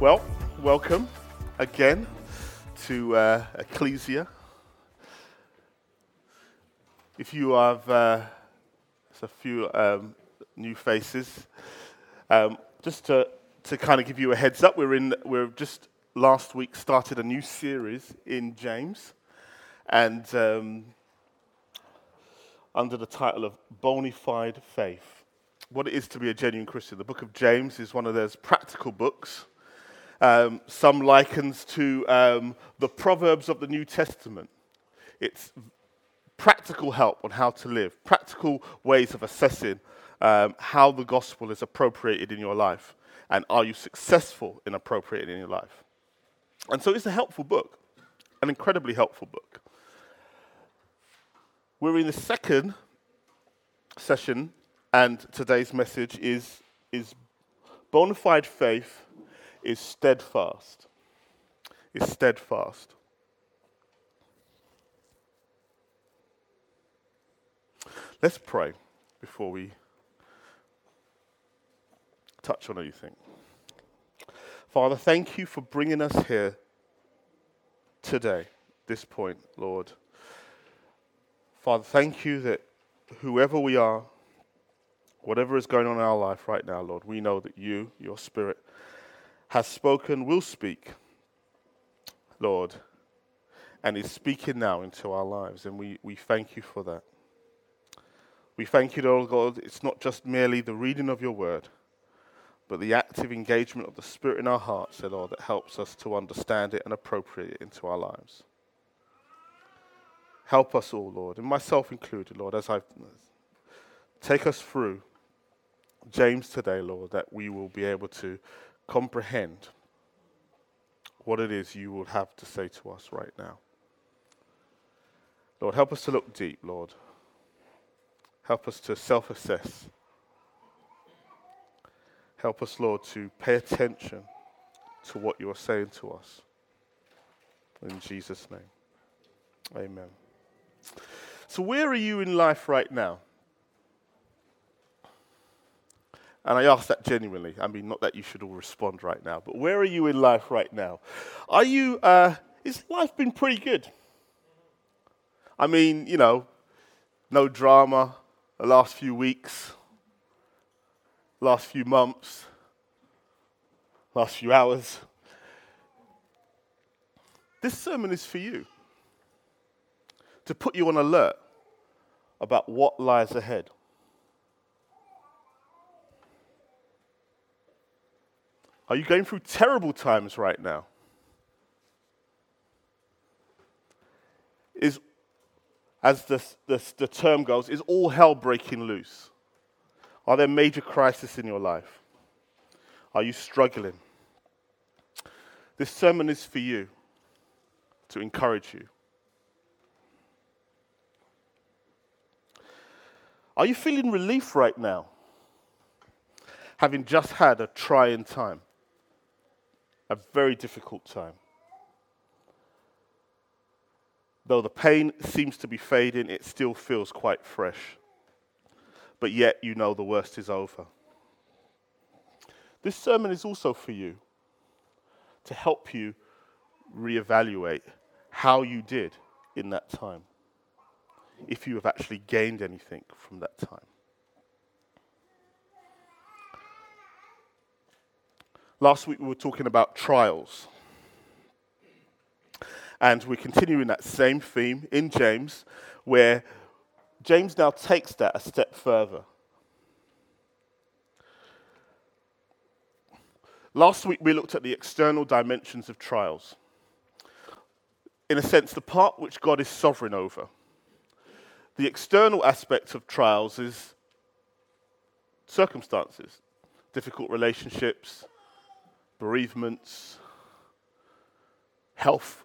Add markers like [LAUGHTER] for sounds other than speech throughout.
Well, welcome again to uh, Ecclesia. If you have uh, a few um, new faces, um, just to, to kind of give you a heads up, we're in we're just last week started a new series in James, and um, under the title of Bonafide Faith. What it is to be a genuine Christian. The book of James is one of those practical books um, some likens to um, the Proverbs of the New Testament. It's practical help on how to live, practical ways of assessing um, how the gospel is appropriated in your life, and are you successful in appropriating in your life. And so it's a helpful book, an incredibly helpful book. We're in the second session, and today's message is, is bona fide faith is steadfast. Is steadfast. Let's pray before we touch on anything. Father, thank you for bringing us here today, this point, Lord. Father, thank you that whoever we are, whatever is going on in our life right now, Lord, we know that you, your Spirit, has spoken, will speak, Lord, and is speaking now into our lives. And we, we thank you for that. We thank you, Lord God, it's not just merely the reading of your word, but the active engagement of the Spirit in our hearts, Lord, that helps us to understand it and appropriate it into our lives. Help us all, Lord, and myself included, Lord, as I take us through James today, Lord, that we will be able to comprehend what it is you would have to say to us right now. Lord, help us to look deep, Lord. Help us to self assess. Help us, Lord, to pay attention to what you are saying to us. In Jesus' name. Amen. So, where are you in life right now? And I ask that genuinely. I mean, not that you should all respond right now, but where are you in life right now? Are you, uh, is life been pretty good? I mean, you know, no drama the last few weeks, last few months, last few hours. This sermon is for you to put you on alert about what lies ahead. Are you going through terrible times right now? Is, as the, the, the term goes, is all hell breaking loose? Are there major crises in your life? Are you struggling? This sermon is for you to encourage you. Are you feeling relief right now? Having just had a trying time a very difficult time. Though the pain seems to be fading, it still feels quite fresh. But yet you know the worst is over. This sermon is also for you to help you reevaluate how you did in that time, if you have actually gained anything from that time. Last week we were talking about trials. And we're continuing that same theme in James, where James now takes that a step further. Last week we looked at the external dimensions of trials. In a sense, the part which God is sovereign over. The external aspect of trials is circumstances, difficult relationships, bereavements, health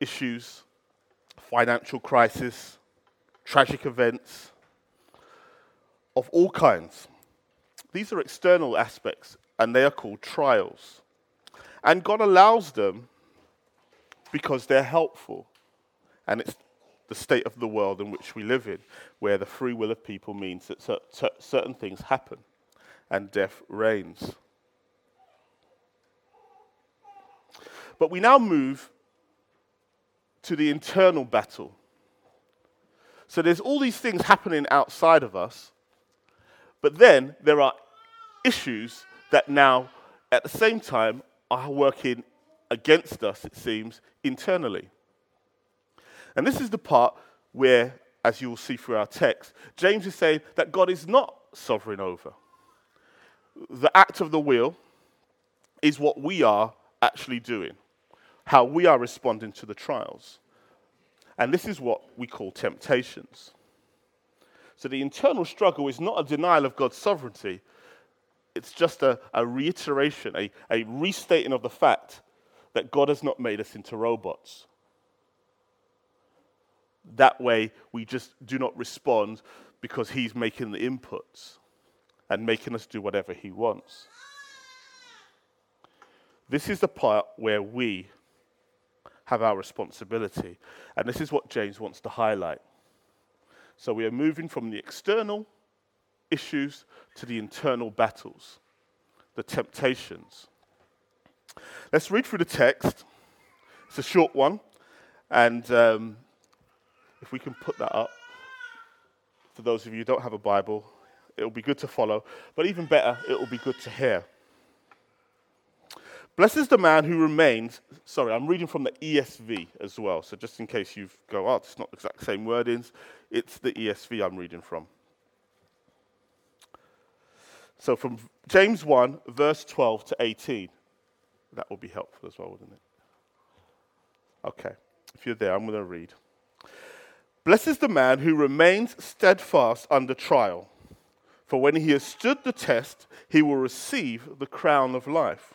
issues, financial crisis, tragic events of all kinds. These are external aspects and they are called trials. And God allows them because they're helpful. And it's the state of the world in which we live in, where the free will of people means that certain things happen and death reigns. But we now move to the internal battle. So there's all these things happening outside of us, but then there are issues that now, at the same time, are working against us, it seems, internally. And this is the part where, as you will see through our text, James is saying that God is not sovereign over. The act of the will is what we are actually doing, how we are responding to the trials. And this is what we call temptations. So the internal struggle is not a denial of God's sovereignty, it's just a, a reiteration, a, a restating of the fact that God has not made us into robots. That way, we just do not respond because He's making the inputs and making us do whatever He wants. This is the part where we have our responsibility. And this is what James wants to highlight. So we are moving from the external issues to the internal battles, the temptations. Let's read through the text. It's a short one, and um, if we can put that up, for those of you who don't have a Bible, it'll be good to follow, but even better, it'll be good to hear. Blessed is the man who remains. Sorry, I'm reading from the ESV as well. So just in case you go, oh, it's not the exact same wordings, it's the ESV I'm reading from. So from James 1, verse 12 to 18. That will be helpful as well, wouldn't it? Okay, if you're there, I'm going to read. Blessed is the man who remains steadfast under trial, for when he has stood the test, he will receive the crown of life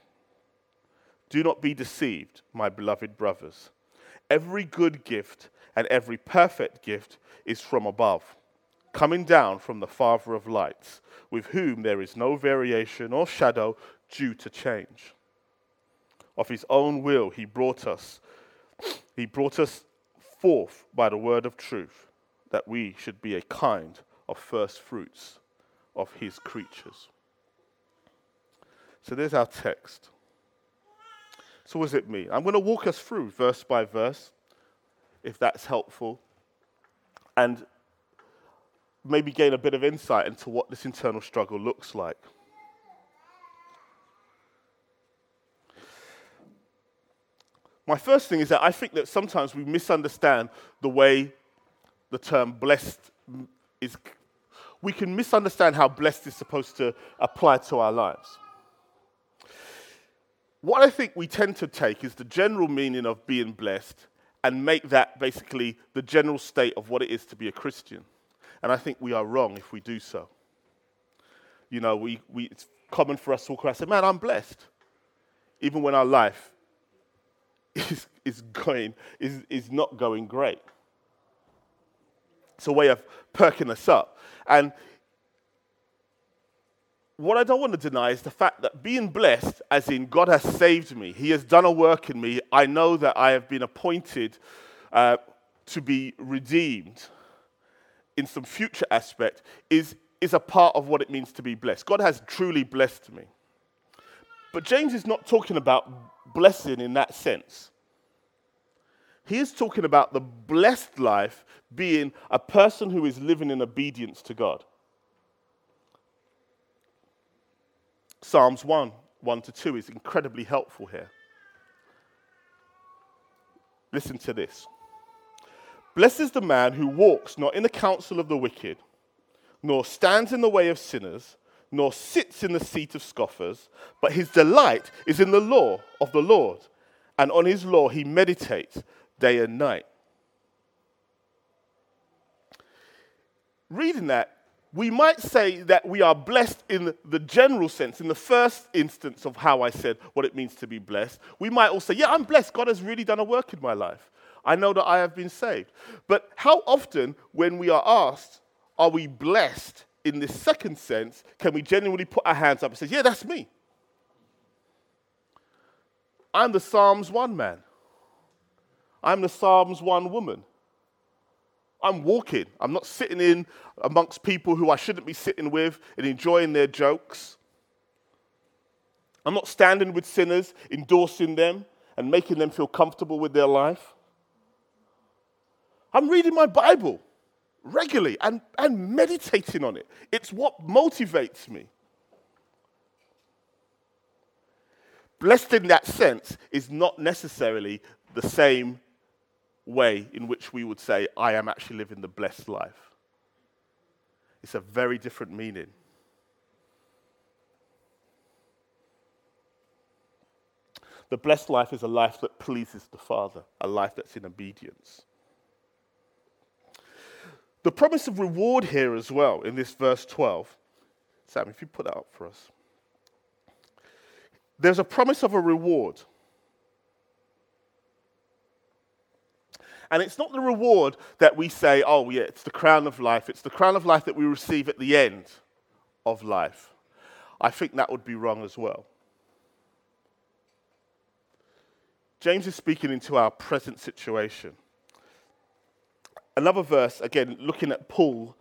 Do not be deceived, my beloved brothers. Every good gift and every perfect gift is from above, coming down from the Father of lights, with whom there is no variation or shadow due to change. Of his own will he brought us he brought us forth by the word of truth that we should be a kind of first fruits of his creatures. So there's our text. So, what does it mean? I'm going to walk us through verse by verse, if that's helpful, and maybe gain a bit of insight into what this internal struggle looks like. My first thing is that I think that sometimes we misunderstand the way the term blessed is. We can misunderstand how blessed is supposed to apply to our lives. What I think we tend to take is the general meaning of being blessed and make that basically the general state of what it is to be a Christian. And I think we are wrong if we do so. You know, we, we, it's common for us to walk around and say, Man, I'm blessed. Even when our life [LAUGHS] is, is going, is, is not going great. It's a way of perking us up. And what I don't want to deny is the fact that being blessed, as in God has saved me, He has done a work in me. I know that I have been appointed uh, to be redeemed in some future aspect, is, is a part of what it means to be blessed. God has truly blessed me. But James is not talking about blessing in that sense. He is talking about the blessed life being a person who is living in obedience to God. Psalms 1 1 to 2 is incredibly helpful here. Listen to this. Blessed is the man who walks not in the counsel of the wicked, nor stands in the way of sinners, nor sits in the seat of scoffers, but his delight is in the law of the Lord, and on his law he meditates day and night. Reading that, we might say that we are blessed in the general sense, in the first instance of how I said what it means to be blessed. We might also say, yeah, I'm blessed. God has really done a work in my life. I know that I have been saved. But how often, when we are asked, are we blessed in this second sense, can we genuinely put our hands up and say, yeah, that's me? I'm the Psalms 1 man. I'm the Psalms 1 woman. I'm walking. I'm not sitting in amongst people who I shouldn't be sitting with and enjoying their jokes. I'm not standing with sinners, endorsing them and making them feel comfortable with their life. I'm reading my Bible regularly and, and meditating on it. It's what motivates me. Blessed in that sense is not necessarily the same way in which we would say, I am actually living the blessed life. It's a very different meaning. The blessed life is a life that pleases the Father, a life that's in obedience. The promise of reward here as well in this verse 12. Sam, if you put that up for us. There's a promise of a reward. And it's not the reward that we say, oh, yeah, it's the crown of life. It's the crown of life that we receive at the end of life. I think that would be wrong as well. James is speaking into our present situation. Another verse, again, looking at Paul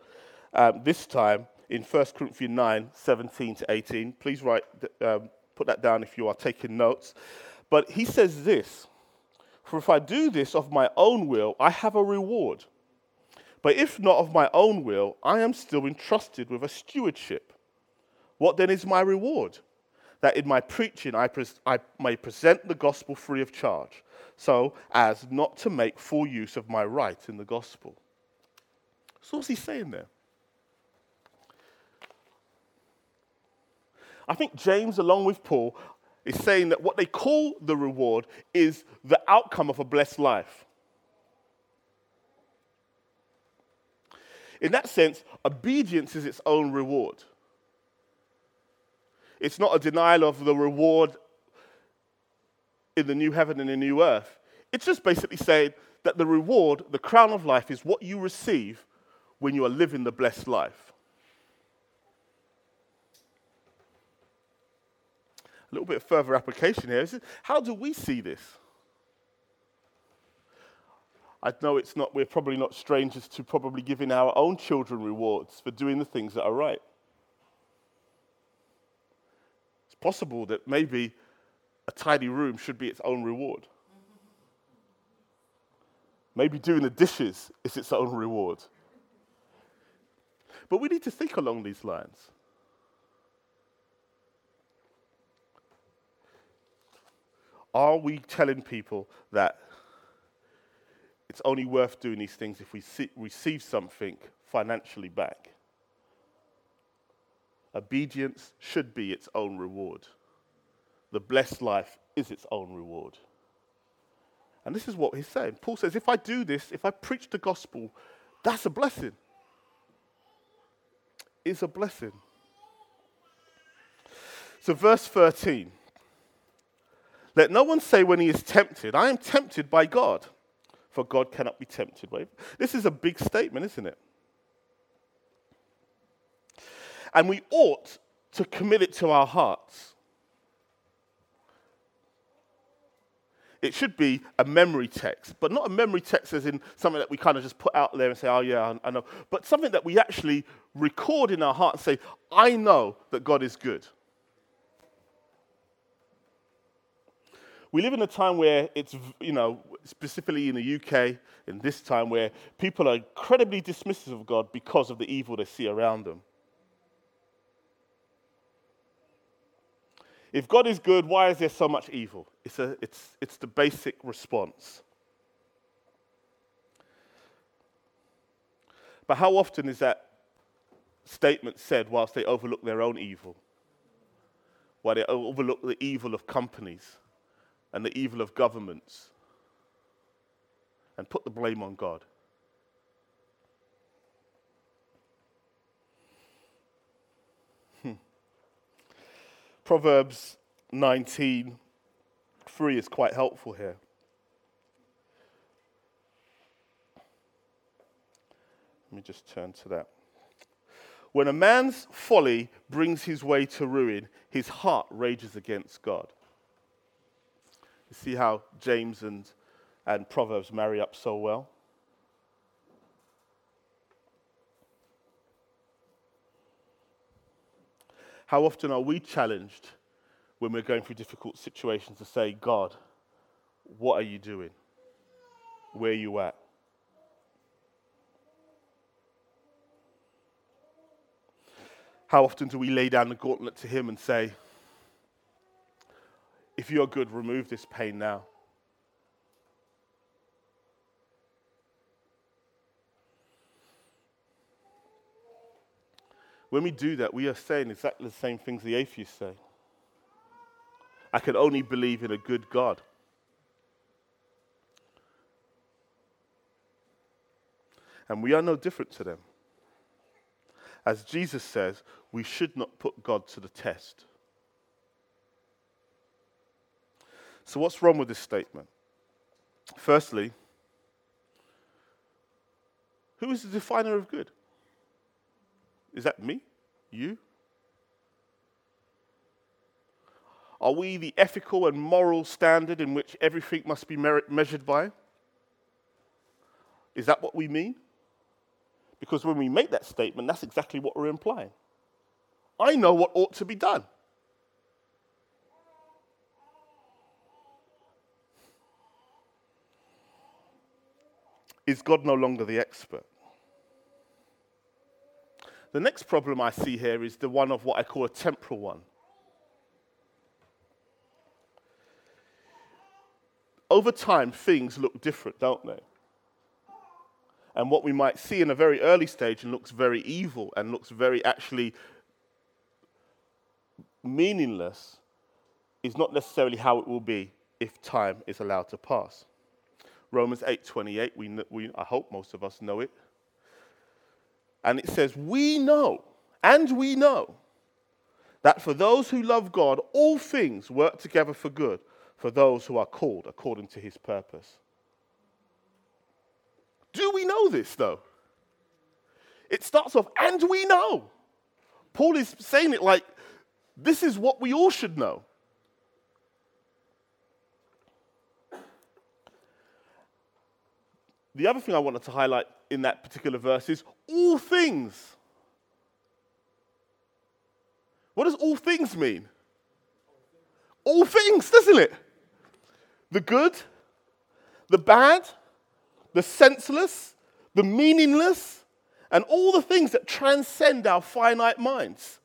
um, this time in 1 Corinthians 9 17 to 18. Please write, um, put that down if you are taking notes. But he says this for if I do this of my own will, I have a reward. But if not of my own will, I am still entrusted with a stewardship. What then is my reward? That in my preaching I, pres- I may present the gospel free of charge, so as not to make full use of my right in the gospel. So, what's he saying there? I think James, along with Paul, is saying that what they call the reward is the outcome of a blessed life. In that sense, obedience is its own reward. It's not a denial of the reward in the new heaven and the new earth. It's just basically saying that the reward, the crown of life, is what you receive when you are living the blessed life. A little bit further application here how do we see this? I know it's not, we're probably not strangers to probably giving our own children rewards for doing the things that are right. It's possible that maybe a tidy room should be its own reward. Maybe doing the dishes is its own reward. But we need to think along these lines. Are we telling people that it's only worth doing these things if we see, receive something financially back? Obedience should be its own reward. The blessed life is its own reward. And this is what he's saying. Paul says, if I do this, if I preach the gospel, that's a blessing. It's a blessing. So, verse 13 let no one say when he is tempted, I am tempted by God, for God cannot be tempted. This is a big statement, isn't it? And we ought to commit it to our hearts. It should be a memory text, but not a memory text as in something that we kind of just put out there and say, oh, yeah, I know. But something that we actually record in our heart and say, I know that God is good. We live in a time where it's, you know, specifically in the UK, in this time where people are incredibly dismissive of God because of the evil they see around them. If God is good, why is there so much evil? It's, a, it's, it's the basic response. But how often is that statement said whilst they overlook their own evil? While they overlook the evil of companies? and the evil of governments and put the blame on God. Hmm. Proverbs 19 3 is quite helpful here. Let me just turn to that. When a man's folly brings his way to ruin, his heart rages against God. You see how James and, and Proverbs marry up so well? How often are we challenged when we're going through difficult situations to say, God, what are you doing? Where are you at? How often do we lay down the gauntlet to Him and say, if you are good, remove this pain now? When we do that, we are saying exactly the same things the atheists say. I can only believe in a good God. And we are no different to them. As Jesus says, we should not put God to the test. So, what's wrong with this statement? Firstly, who is the definer of good? Is that me? You? Are we the ethical and moral standard in which everything must be measured by? Is that what we mean? Because when we make that statement, that's exactly what we're implying. I know what ought to be done. Is God no longer the expert? The next problem I see here is the one of what I call a temporal one. Over time, things look different, don't they? and what we might see in a very early stage and looks very evil and looks very actually meaningless is not necessarily how it will be if time is allowed to pass. Romans 8:28, we, we, I hope most of us know it. And it says, We know, and we know, that for those who love God, all things work together for good, for those who are called according to his purpose. Do we know this, though? It starts off, and we know. Paul is saying it like this is what we all should know. The other thing I wanted to highlight in that particular verse is all things. What does all things mean? All things, doesn't it? The good, the bad, the senseless, the meaningless, and all the things that transcend our finite minds.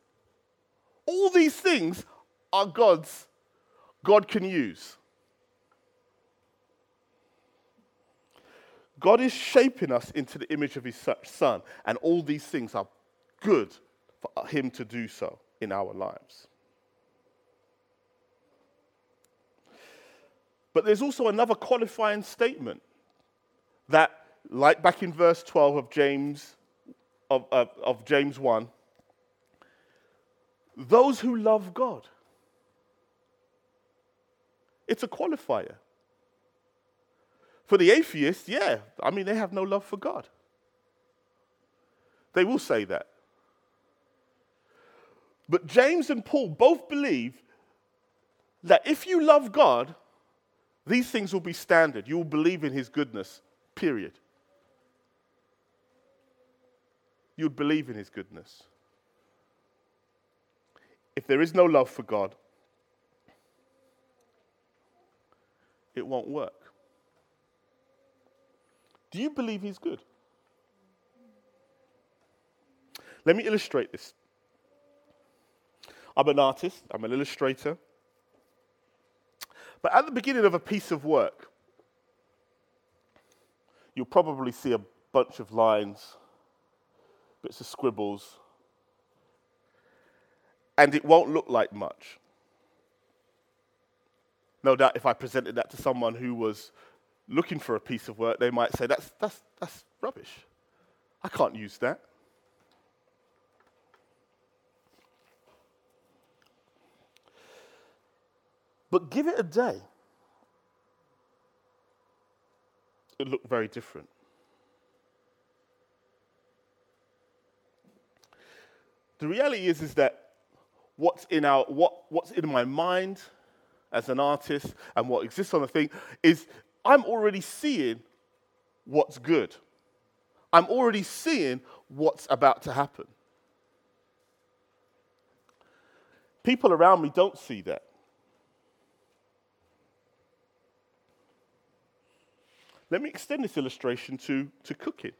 All these things are God's, God can use. God is shaping us into the image of His Son, and all these things are good for Him to do so in our lives. But there's also another qualifying statement that, like back in verse 12 of James, of, of, of James 1, those who love God. It's a qualifier. For the atheist, yeah, I mean, they have no love for God. They will say that. But James and Paul both believe that if you love God, these things will be standard. You will believe in his goodness Period. You'd believe in his goodness. If there is no love for God, it won't work. Do you believe he's good? Let me illustrate this. I'm an artist, I'm an illustrator. But at the beginning of a piece of work, you'll probably see a bunch of lines, bits of scribbles, and it won't look like much. No doubt if I presented that to someone who was looking for a piece of work, they might say, that's, that's, that's rubbish. I can't use that. But give it a day, it looked very different. The reality is, is that what's in, our, what, what's in my mind as an artist and what exists on the thing is I'm already seeing what's good. I'm already seeing what's about to happen. People around me don't see that. Let me extend this illustration to, to cooking.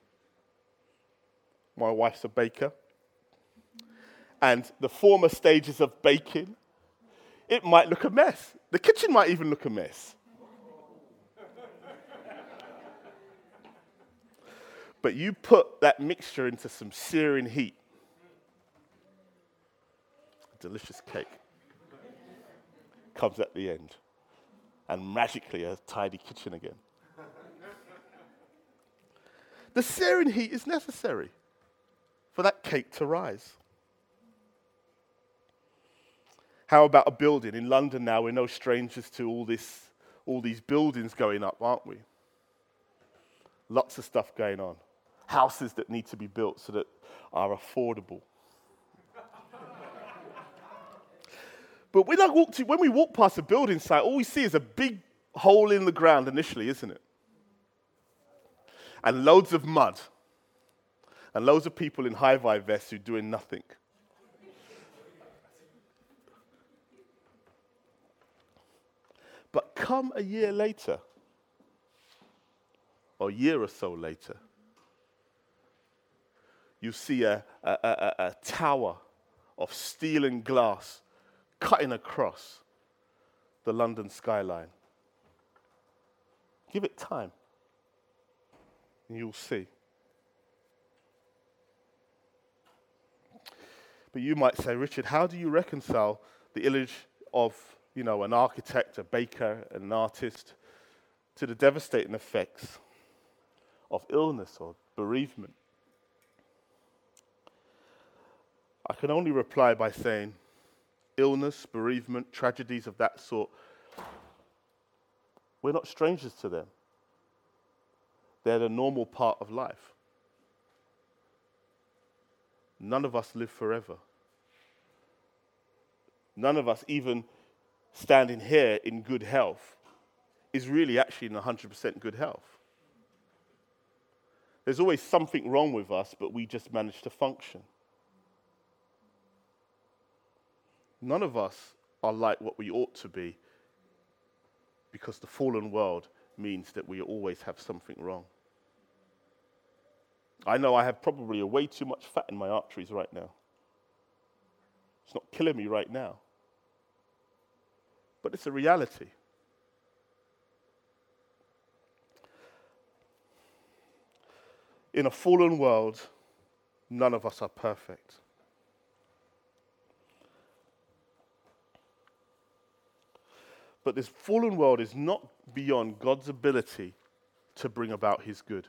My wife's a baker. And the former stages of baking, it might look a mess. The kitchen might even look a mess. But you put that mixture into some searing heat, a delicious cake comes at the end, and magically a tidy kitchen again. the searing heat is necessary for that cake to rise. How about a building? In London now, we're no strangers to all, this, all these buildings going up, aren't we? Lots of stuff going on. Houses that need to be built so that are affordable. [LAUGHS] But when, I walk to, when we walk past a building site, all we see is a big hole in the ground initially, isn't it? And loads of mud. And loads of people in high vis vests who are doing nothing. But come a year later, or a year or so later, you see a, a, a, a tower of steel and glass cutting across the London skyline. Give it time, and you'll see. But you might say, Richard, how do you reconcile the image of you know, an architect, a baker, an artist, to the devastating effects of illness or bereavement? I can only reply by saying, illness, bereavement, tragedies of that sort, we're not strangers to them. They're the normal part of life. None of us live forever. None of us, even standing here in good health, is really actually in 100% good health. There's always something wrong with us, but we just manage to function. None of us are like what we ought to be because the fallen world means that we always have something wrong. I know I have probably way too much fat in my arteries right now. It's not killing me right now, but it's a reality. In a fallen world, none of us are perfect. But this fallen world is not beyond God's ability to bring about his good.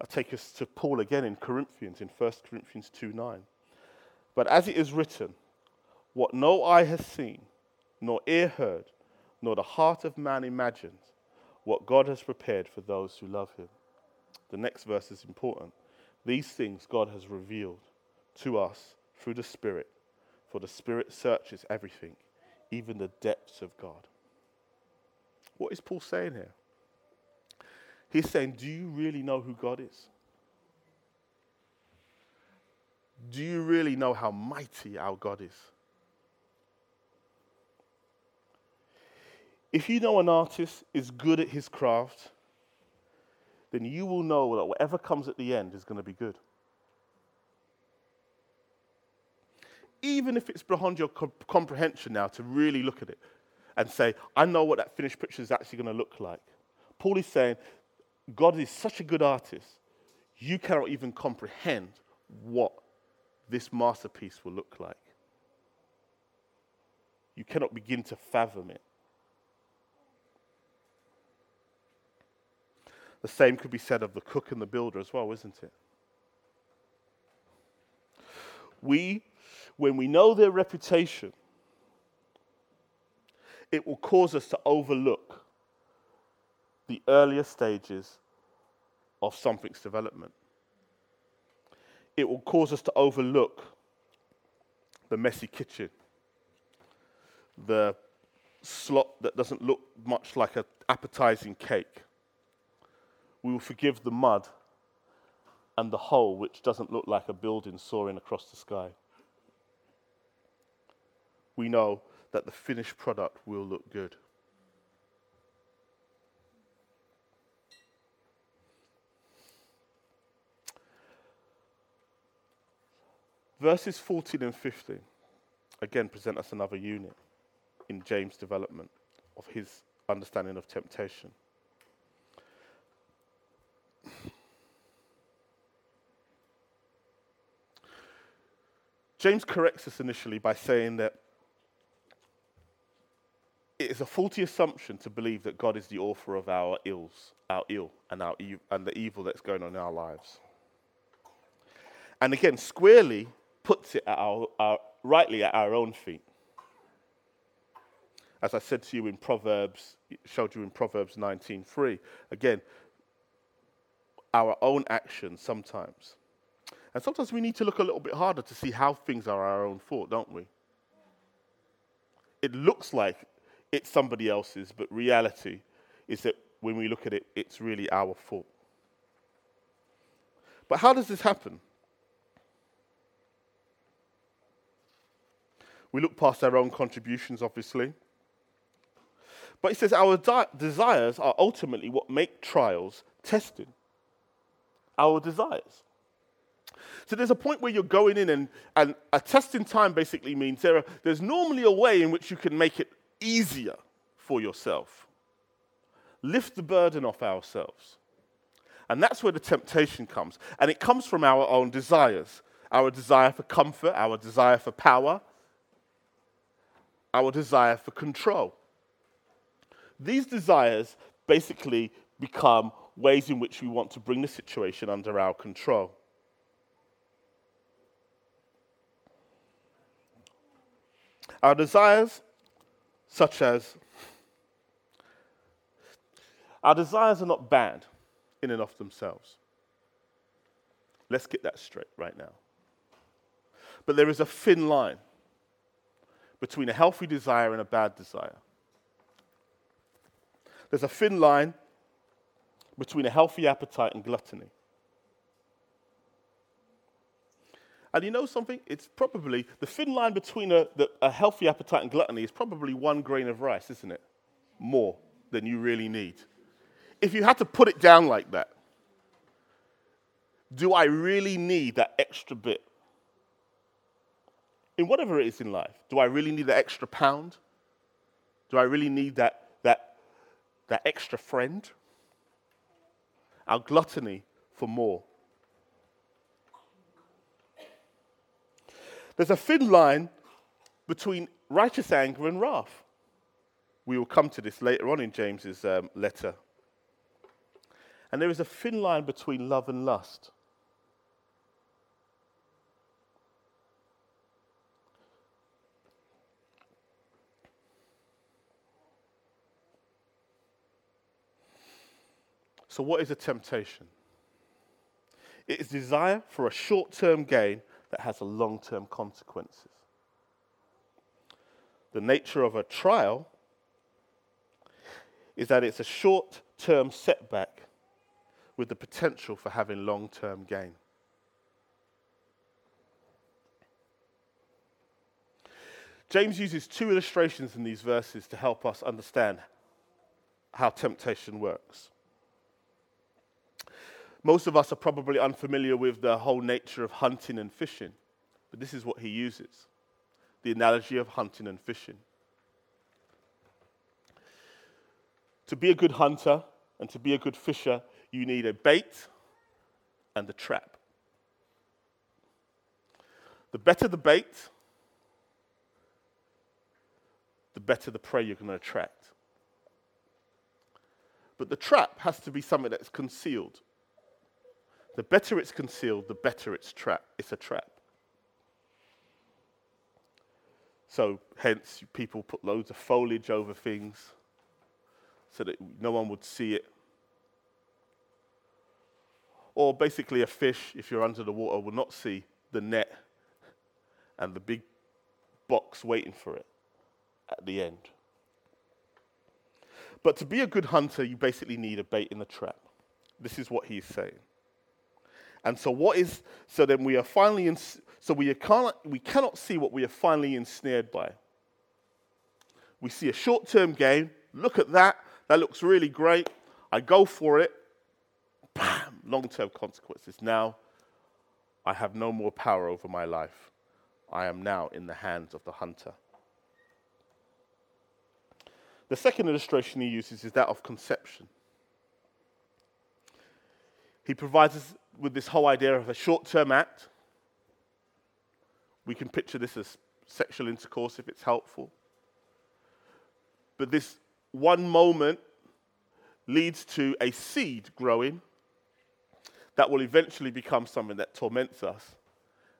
I take us to Paul again in Corinthians, in 1 Corinthians 2 9. But as it is written, what no eye has seen, nor ear heard, nor the heart of man imagined, what God has prepared for those who love him. The next verse is important. These things God has revealed to us through the Spirit. For the Spirit searches everything, even the depths of God. What is Paul saying here? He's saying, Do you really know who God is? Do you really know how mighty our God is? If you know an artist is good at his craft, then you will know that whatever comes at the end is going to be good. Even if it's beyond your comp- comprehension now, to really look at it and say, I know what that finished picture is actually going to look like. Paul is saying, God is such a good artist, you cannot even comprehend what this masterpiece will look like. You cannot begin to fathom it. The same could be said of the cook and the builder as well, isn't it? We when we know their reputation, it will cause us to overlook the earlier stages of something's development. It will cause us to overlook the messy kitchen, the slot that doesn't look much like an appetizing cake. We will forgive the mud and the hole which doesn't look like a building soaring across the sky. We know that the finished product will look good. Verses 14 and 15 again present us another unit in James' development of his understanding of temptation. James corrects us initially by saying that is a faulty assumption to believe that God is the author of our ills, our ill, and, our ev- and the evil that's going on in our lives. And again, squarely puts it at our, our, rightly at our own feet. As I said to you in Proverbs, showed you in Proverbs 19:3, again, our own actions sometimes. And sometimes we need to look a little bit harder to see how things are our own fault, don't we? It looks like it's somebody else's, but reality is that when we look at it, it's really our fault. But how does this happen? We look past our own contributions, obviously. But he says our di- desires are ultimately what make trials testing. Our desires. So there's a point where you're going in, and, and a testing time basically means there are, there's normally a way in which you can make it easier for yourself. Lift the burden off ourselves. And that's where the temptation comes. And it comes from our own desires our desire for comfort, our desire for power, our desire for control. These desires basically become ways in which we want to bring the situation under our control. Our desires, such as our desires, are not bad in and of themselves. Let's get that straight right now. But there is a thin line between a healthy desire and a bad desire. There's a thin line between a healthy appetite and gluttony. And you know something? It's probably the thin line between a, the, a healthy appetite and gluttony is probably one grain of rice, isn't it? More than you really need. If you had to put it down like that, do I really need that extra bit? In whatever it is in life, do I really need that extra pound? Do I really need that, that, that extra friend? Our gluttony for more There's a thin line between righteous anger and wrath. We will come to this later on in James's um, letter. And there is a thin line between love and lust. So, what is a temptation? It is desire for a short term gain that has long term consequences. The nature of a trial is that it's a short term setback with the potential for having long term gain. James uses two illustrations in these verses to help us understand how temptation works. Most of us are probably unfamiliar with the whole nature of hunting and fishing, but this is what he uses the analogy of hunting and fishing. To be a good hunter and to be a good fisher, you need a bait and a trap. The better the bait, the better the prey you're going to attract. But the trap has to be something that's concealed. The better it's concealed, the better it's, tra- it's a trap. So, hence, people put loads of foliage over things so that no one would see it. Or basically, a fish, if you're under the water, will not see the net and the big box waiting for it at the end. But to be a good hunter, you basically need a bait in the trap. This is what he's saying. And so, what is, so then we are finally, in, so we, can't, we cannot see what we are finally ensnared by. We see a short term gain. Look at that. That looks really great. I go for it. Bam! Long term consequences. Now, I have no more power over my life. I am now in the hands of the hunter. The second illustration he uses is that of conception. He provides with this whole idea of a short term act. We can picture this as sexual intercourse if it's helpful. But this one moment leads to a seed growing that will eventually become something that torments us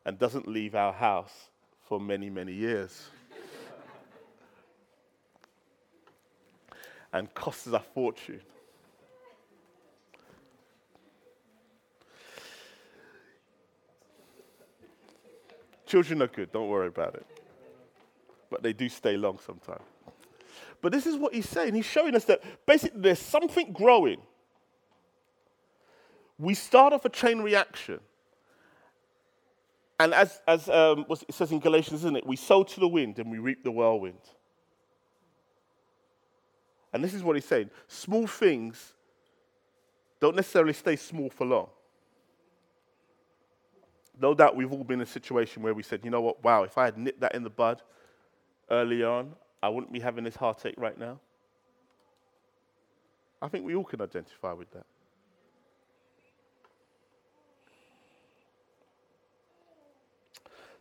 and doesn't leave our house for many, many years. [LAUGHS] and costs us a fortune. Children are good, don't worry about it. But they do stay long sometimes. But this is what he's saying. He's showing us that basically there's something growing. We start off a chain reaction. And as, as um, it says in Galatians, isn't it? We sow to the wind and we reap the whirlwind. And this is what he's saying small things don't necessarily stay small for long. No doubt we've all been in a situation where we said, you know what, wow, if I had nipped that in the bud early on, I wouldn't be having this heartache right now. I think we all can identify with that.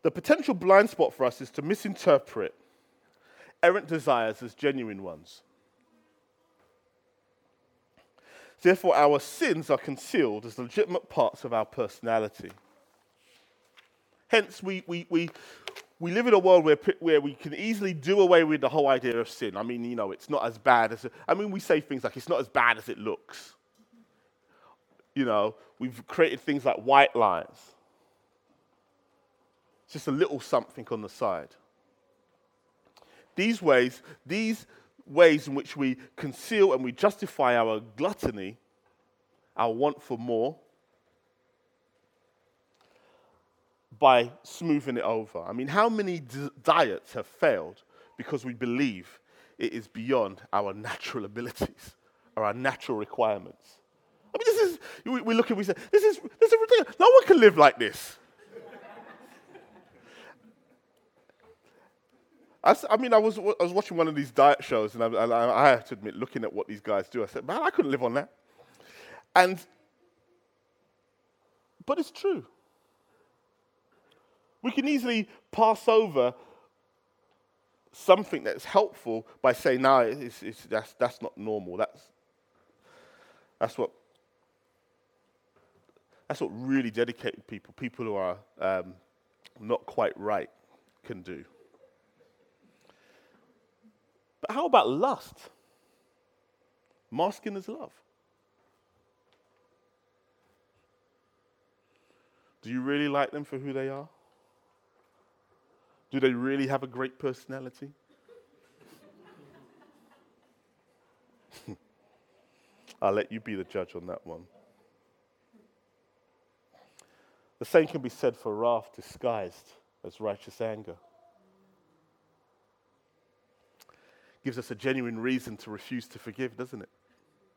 The potential blind spot for us is to misinterpret errant desires as genuine ones. Therefore, our sins are concealed as legitimate parts of our personality. Hence, we, we, we, we live in a world where, where we can easily do away with the whole idea of sin. I mean, you know, it's not as bad as, I mean, we say things like it's not as bad as it looks. You know, we've created things like white lines. It's just a little something on the side. These ways, these ways in which we conceal and we justify our gluttony, our want for more, by smoothing it over. I mean, how many d- diets have failed because we believe it is beyond our natural abilities or our natural requirements? I mean, this is, we, we look and we say, this is, this is ridiculous. No one can live like this. I, I mean, I was, I was watching one of these diet shows, and I, and I have to admit, looking at what these guys do, I said, man, I couldn't live on that. And, but it's true. We can easily pass over something that's helpful by saying, no, it's, it's, that's, that's not normal. That's, that's, what, that's what really dedicated people, people who are um, not quite right, can do. But how about lust? Masking as love. Do you really like them for who they are? Do they really have a great personality? [LAUGHS] I'll let you be the judge on that one. The same can be said for wrath disguised as righteous anger. gives us a genuine reason to refuse to forgive, doesn't it?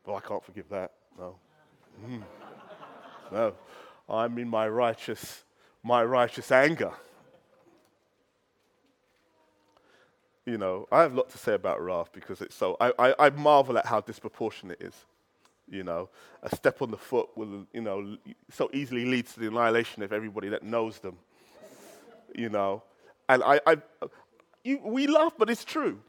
Well, I can't forgive that. No. Mm. No. I'm in my righteous, my righteous anger. You know, I have a lot to say about wrath because it's so, I, I, I marvel at how disproportionate it is. You know, a step on the foot will, you know, so easily leads to the annihilation of everybody that knows them. You know, and I, I you, we laugh, but it's true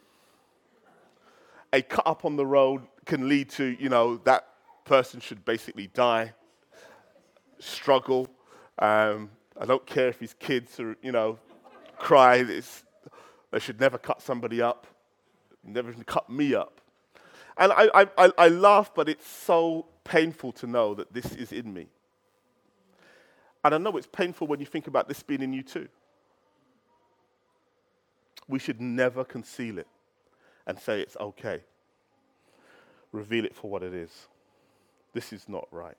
a cut up on the road can lead to, you know, that person should basically die, struggle. Um, I don't care if his kids are, you know, cry. It's, They should never cut somebody up, never even cut me up. And I, I, I laugh, but it's so painful to know that this is in me. And I know it's painful when you think about this being in you too. We should never conceal it and say it's okay. Reveal it for what it is. This is not right.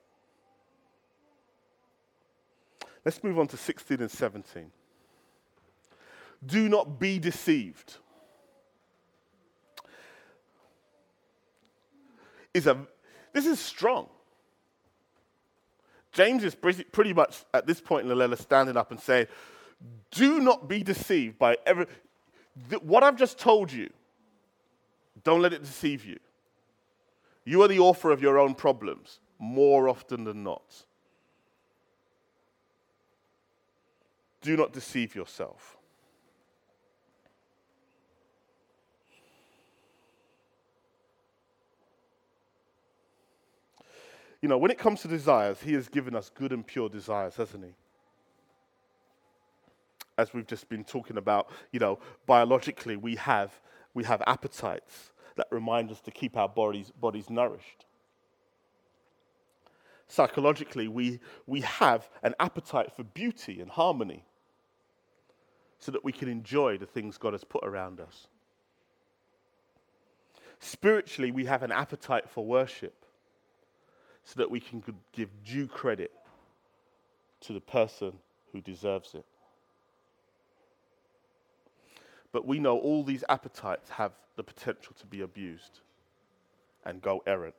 Let's move on to 16 and 17. Do not be deceived. Is a, this is strong. James is pretty much at this point in the letter standing up and saying, Do not be deceived by every. What I've just told you, don't let it deceive you. You are the author of your own problems more often than not. Do not deceive yourself. You know, when it comes to desires, He has given us good and pure desires, hasn't He? As we've just been talking about, you know, biologically, we have, we have appetites that remind us to keep our bodies, bodies nourished. Psychologically, we, we have an appetite for beauty and harmony so that we can enjoy the things God has put around us. Spiritually, we have an appetite for worship so that we can give due credit to the person who deserves it. But we know all these appetites have the potential to be abused and go errant.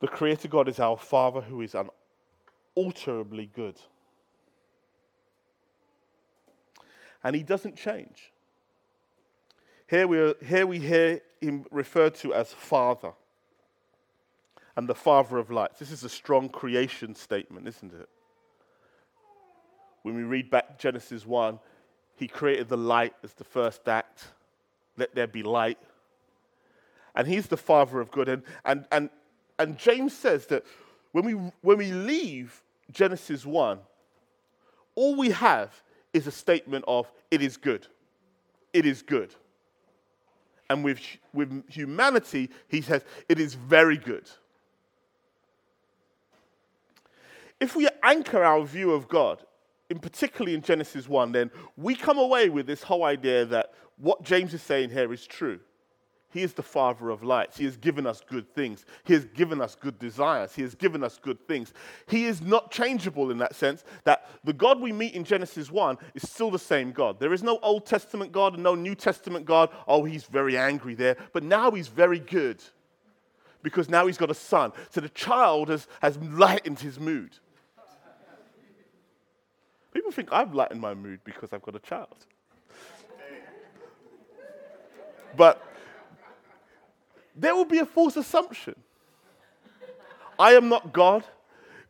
The Creator God is our Father who is unalterably good. And He doesn't change. Here we, here we hear Him referred to as Father and the Father of lights. This is a strong creation statement, isn't it? When we read back Genesis 1, He created the light as the first act. Let there be light. And He's the Father of good. And, and, and and James says that when we, when we leave Genesis 1, all we have is a statement of, it is good. It is good. And with, with humanity, he says, it is very good. If we anchor our view of God, in particularly in Genesis 1, then we come away with this whole idea that what James is saying here is true. He is the Father of lights. He has given us good things. He has given us good desires. He has given us good things. He is not changeable in that sense, that the God we meet in Genesis 1 is still the same God. There is no Old Testament God and no New Testament God. Oh, he's very angry there. But now he's very good because now he's got a son. So the child has, has lightened his mood. People think I've lightened my mood because I've got a child. But there will be a false assumption. I am not God.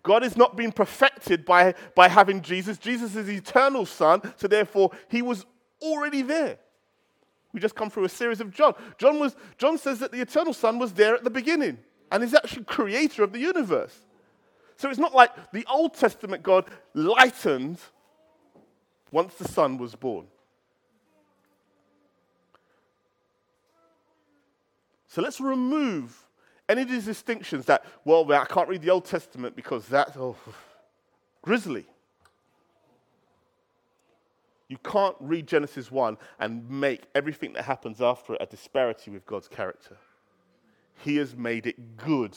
God is not being perfected by, by having Jesus. Jesus is the eternal Son, so therefore he was already there. We just come through a series of John. John, was, John says that the eternal Son was there at the beginning and is actually creator of the universe. So it's not like the Old Testament God lightened once the Son was born. So let's remove any of these distinctions that, well, I can't read the Old Testament because that's oh, grisly. You can't read Genesis 1 and make everything that happens after it a disparity with God's character. He has made it good.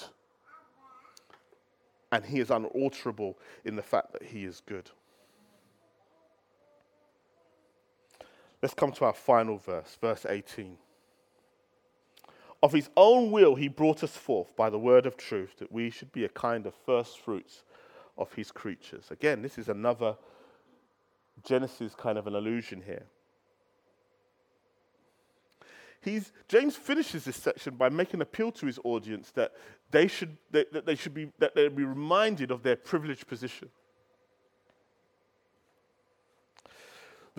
And he is unalterable in the fact that he is good. Let's come to our final verse, verse 18. Of his own will, he brought us forth by the word of truth, that we should be a kind of first fruits of his creatures. Again, this is another Genesis kind of an allusion here. He's, James finishes this section by making an appeal to his audience that they should, that, that they should be, that they be reminded of their privileged position.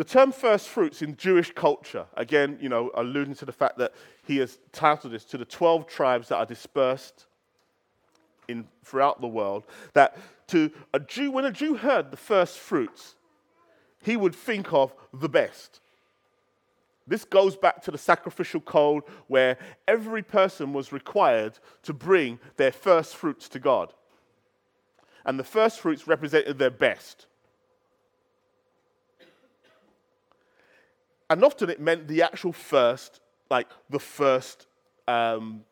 The term first fruits in Jewish culture, again, you know, alluding to the fact that he has titled this to the 12 tribes that are dispersed in, throughout the world that to a Jew, when a Jew heard the first fruits, he would think of the best. This goes back to the sacrificial code where every person was required to bring their first fruits to God. And the first fruits represented their best. And often it meant the actual first, like the first um,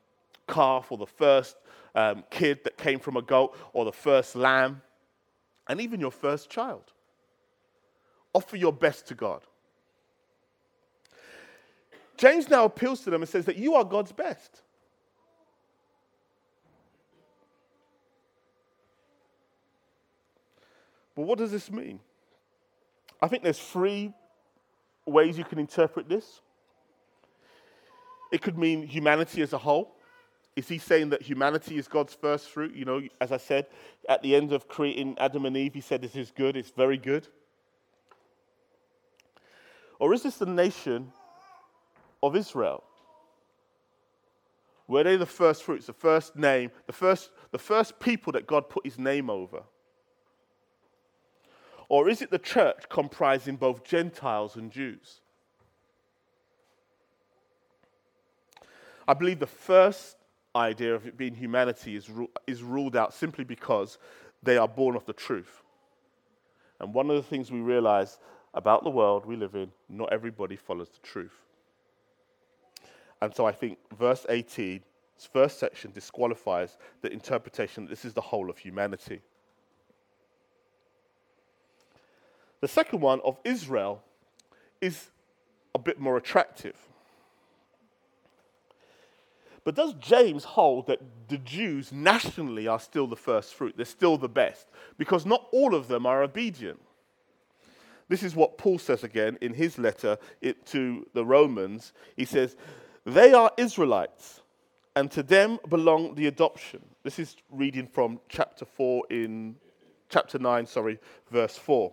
calf or the first um, kid that came from a goat or the first lamb, and even your first child. Offer your best to God. James now appeals to them and says that you are God's best. But what does this mean? I think there's three ways you can interpret this. It could mean humanity as a whole. Is he saying that humanity is God's first fruit? You know, as I said, at the end of creating Adam and Eve, he said, This is good, it's very good. Or is this the nation of Israel? Were they the first fruits, the first name, the first, the first people that God put his name over? Or is it the church comprising both Gentiles and Jews? I believe the first idea of it being humanity is, is ruled out simply because they are born of the truth. And one of the things we realize about the world we live in, not everybody follows the truth. And so I think verse 18, this first section, disqualifies the interpretation that this is the whole of humanity. The second one of Israel is a bit more attractive. But does James hold that the Jews nationally are still the first fruit? They're still the best? Because not all of them are obedient. This is what Paul says again in his letter to the Romans. He says, They are Israelites, and to them belong the adoption. This is reading from chapter 4 in chapter 9, sorry, verse 4.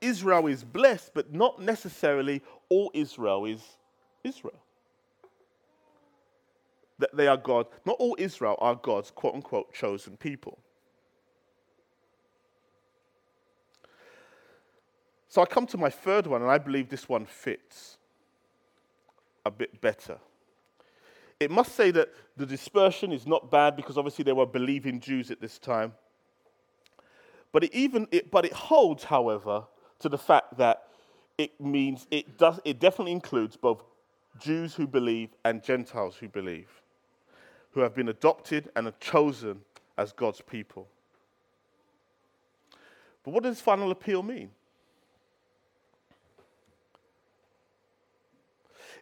Israel is blessed, but not necessarily all Israel is Israel. That they are God, not all Israel are God's quote unquote chosen people. So I come to my third one, and I believe this one fits a bit better. It must say that the dispersion is not bad because obviously they were believing Jews at this time. But it even it, but it holds, however, to the fact that it means it does it definitely includes both Jews who believe and Gentiles who believe, who have been adopted and are chosen as God's people. But what does final appeal mean?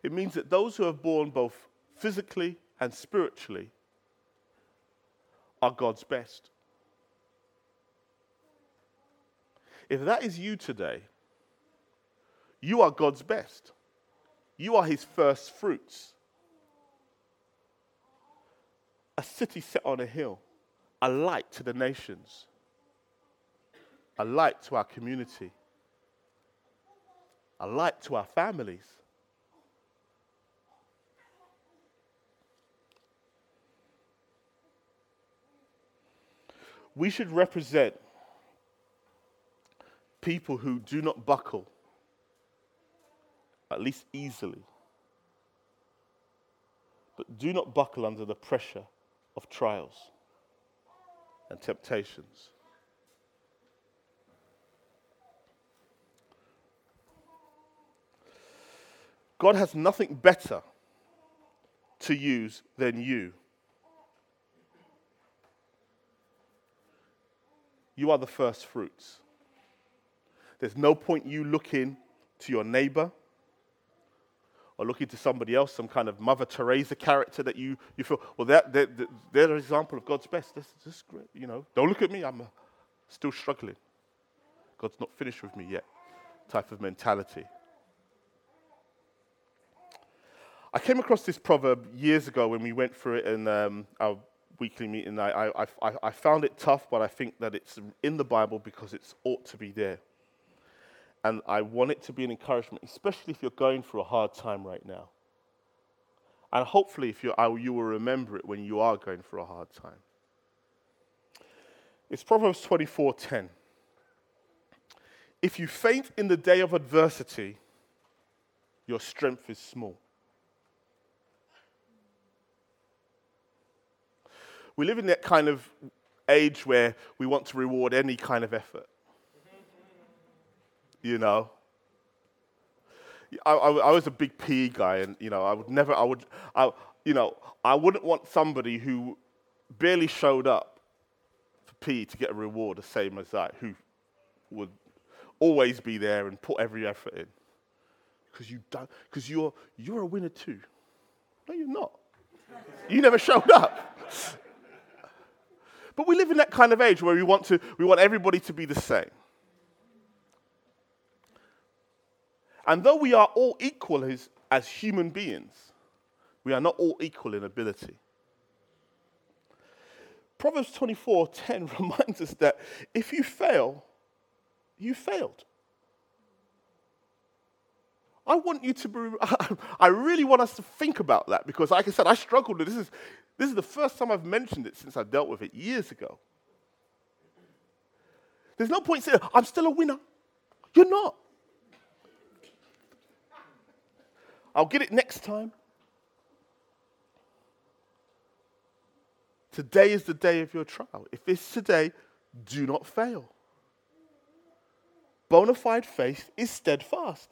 It means that those who are born both physically and spiritually are God's best. If that is you today, you are God's best. You are his first fruits. A city set on a hill, a light to the nations, a light to our community, a light to our families. We should represent people who do not buckle, at least easily, but do not buckle under the pressure of trials and temptations. God has nothing better to use than you. You are the first fruits. There's no point you looking to your neighbor or looking to somebody else, some kind of Mother Teresa character that you, you feel, well, they're, they're, they're an example of God's best. This, this. You know, don't look at me, I'm uh, still struggling. God's not finished with me yet, type of mentality. I came across this proverb years ago when we went through it in um, our weekly meeting. I, I, I, I found it tough, but I think that it's in the Bible because it ought to be there. And I want it to be an encouragement, especially if you're going through a hard time right now. And hopefully, if you you will remember it when you are going through a hard time. It's Proverbs 24:10. If you faint in the day of adversity, your strength is small. We live in that kind of age where we want to reward any kind of effort you know. I, I, I, was a big PE guy, and you know, I would never, I would, I, you know, I wouldn't want somebody who barely showed up for PE to get a reward the same as that, who would always be there and put every effort in, because you don't, because you're you're a winner too. No, you're not. You never showed up. But we live in that kind of age where we want to, we want everybody to be the same. And though we are all equal as, as human beings, we are not all equal in ability. Proverbs 24:10 [LAUGHS] [LAUGHS] reminds us that if you fail, you failed. I want you to be, [LAUGHS] I really want us to think about that because, like I said, I struggled with this. Is, this is the first time I've mentioned it since I dealt with it years ago. There's no point saying, I'm still a winner. You're not. I'll get it next time. Today is the day of your trial. If it's today, do not fail. Bona fide faith is steadfast.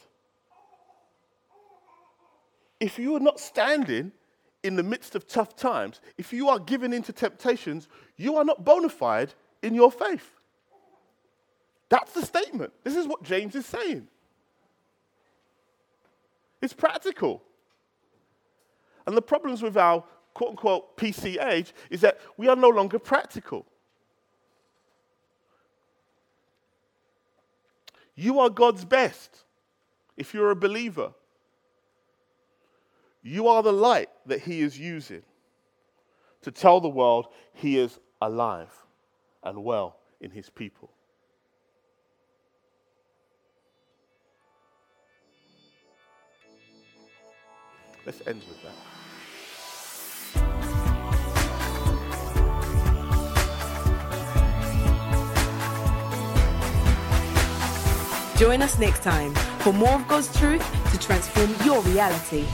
If you are not standing in the midst of tough times, if you are given into temptations, you are not bona fide in your faith. That's the statement. This is what James is saying. It's practical. And the problems with our quote unquote PC age is that we are no longer practical. You are God's best if you're a believer. You are the light that He is using to tell the world He is alive and well in His people. Let's end with that. Join us next time for more of God's truth to transform your reality.